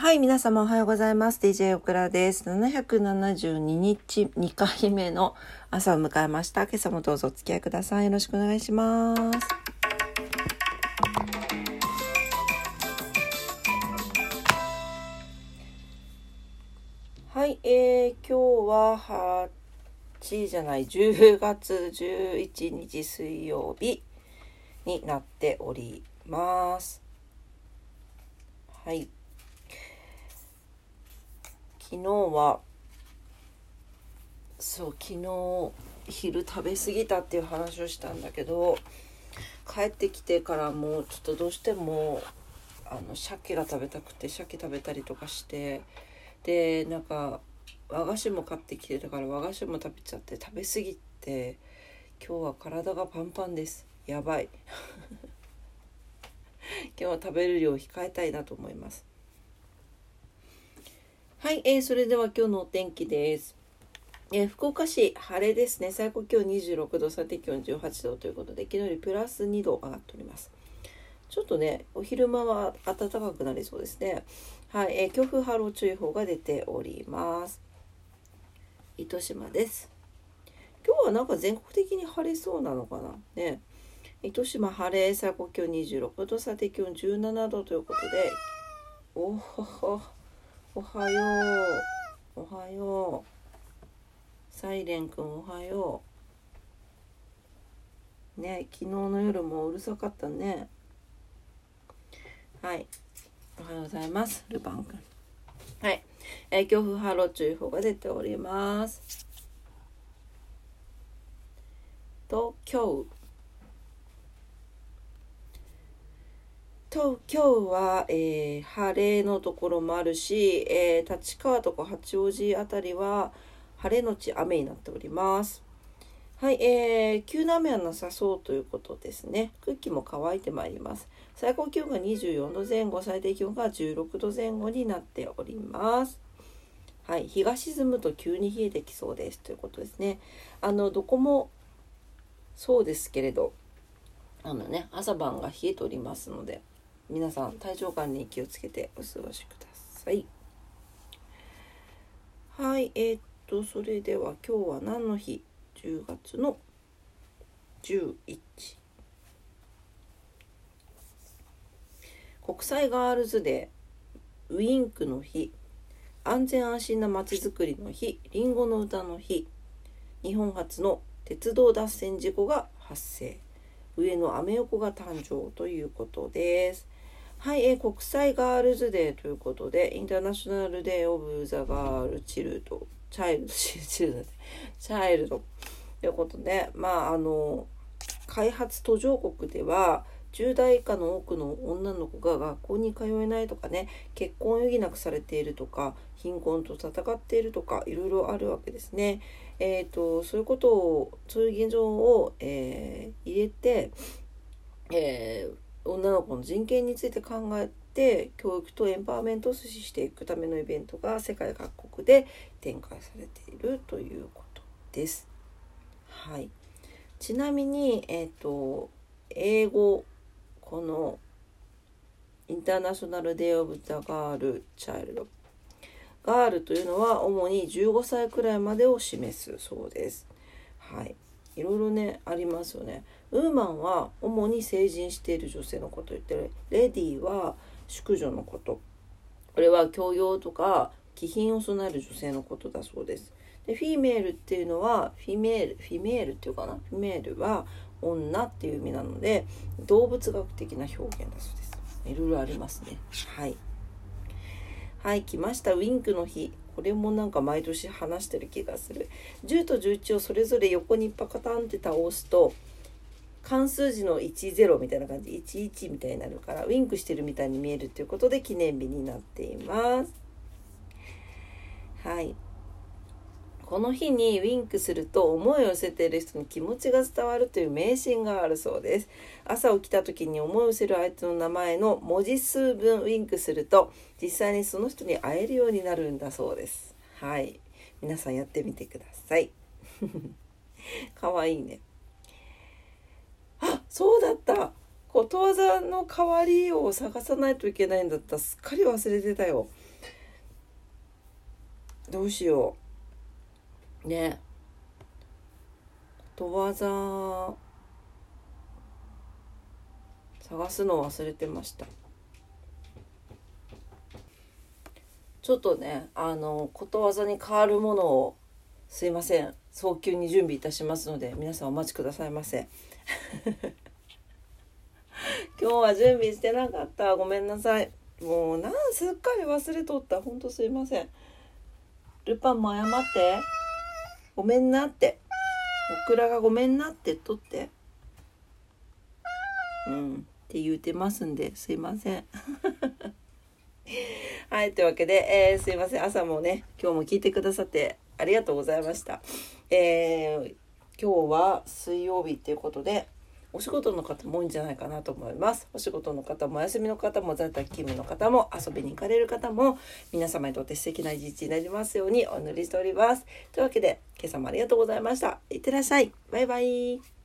はい、皆様おはようございます。DJ オクラです。772日2回目の朝を迎えました。今朝もどうぞお付き合いください。よろしくお願いします。はい、えー、今日は8じゃない、10月11日水曜日になっております。はい。昨日はそう昨日昼食べ過ぎたっていう話をしたんだけど帰ってきてからもうちょっとどうしてもあの鮭が食べたくて鮭食べたりとかしてでなんか和菓子も買ってきてたから和菓子も食べちゃって食べ過ぎて今日は体がパンパンです。やばい。今日は食べる量控えたいなと思います。はい、えー、それでは今日のお天気です。えー、福岡市晴れですね。最高気温26度、最低気温18度ということで、昨日よりプラス2度上がっております。ちょっとね、お昼間は暖かくなりそうですね。はい、えー、強風波浪注意報が出ております。糸島です。今日はなんか全国的に晴れそうなのかな？ね。糸島晴れ、最高気温26度、最低気温17度ということで、おほほ。おはよう。おはよう。サイレンくんおはよう。ね昨日の夜もうるさかったね。はい。おはようございます。ルパンくん。はい。えー、強風波浪注意報が出ております。東京。と今日は、えー、晴れのところもあるし、えー、立川とか八王子あたりは晴れのち雨になっております。はい、えー、急な雨はなさそうということですね。空気も乾いてまいります。最高気温が24度前後、最低気温が16度前後になっております。はい、日が沈むと急に冷えてきそうですということですね。あのどこもそうですけれど、あのね朝晩が冷えておりますので。皆さん体調管理に気をつけてお過ごしください。はいえー、っとそれでは今日は何の日？10月の11国際ガールズデーウィンクの日。安全安心なまちづくりの日。りんごの歌の日。日本初の鉄道脱線事故が発生。上野アメ横が誕生ということです。はい、えー、国際ガールズデーということで、インターナショナルデーオブザガールチルド、チャイルド、チルド、チャイルドということで、まあ、あの、開発途上国では、10代以下の多くの女の子が学校に通えないとかね結婚を余儀なくされているとか貧困と戦っているとかいろいろあるわけですね。えーと、そういうことをそういう現状を、えー、入れて、えー、女の子の人権について考えて教育とエンパワーメントを推進していくためのイベントが世界各国で展開されているということです。はい、ちなみに、えーと、英語この International Day of the Girl Child Girl というのは主に15歳くらいまでを示すそうです。はい。いろいろね、ありますよね。 woman は主に成人している女性のことを言ってる。レディーは淑女のこと。これは教養とか気品を備える女性のことだそうです。で、 female っていうのは、 female、female っていうかな？ female は女っていう意味なので、動物学的な表現だそうです。いろいろありますね。はい。はい、来ました。ウィンクの日。これもなんか毎年話してる気がする。10と11をそれぞれ横にパカタンって倒すと、関数字の10みたいな感じ、11みたいになるから、ウィンクしてるみたいに見えるということで記念日になっています。はい。この日にウィンクすると思いを寄せている人に気持ちが伝わるという迷信があるそうです。朝起きた時に思いを寄せる相手の名前の文字数分ウィンクすると実際にその人に会えるようになるんだそうです。はい。皆さんやってみてください。かわいいね。あ、そうだったことわざの代わりを探さないといけないんだった。すっかり忘れてたよ。どうしようね。ことわざ。探すの忘れてました。ちょっとねあのことわざに変わるものをすいません。早急に準備いたしますので皆さんお待ちくださいませ。今日は準備してなかった。ごめんなさい。もうなんすっかり忘れとった。ほんとすいません。ルパンも謝って。ごめんなって。オクラがごめんなってとって。うん。って言うてますんですいません。はいというわけで、えー、すいません。朝もね今日も聞いてくださってありがとうございました。えー、今日は水曜日っていうことでお仕事の方も多いんじゃないかなと思います。お仕事の方もお休みの方も在宅勤務の方も遊びに行かれる方も皆様にとって素敵な一日になりますようにお祈りしております。というわけで今朝もありがとうございました。いってらっしゃい。バイバイ。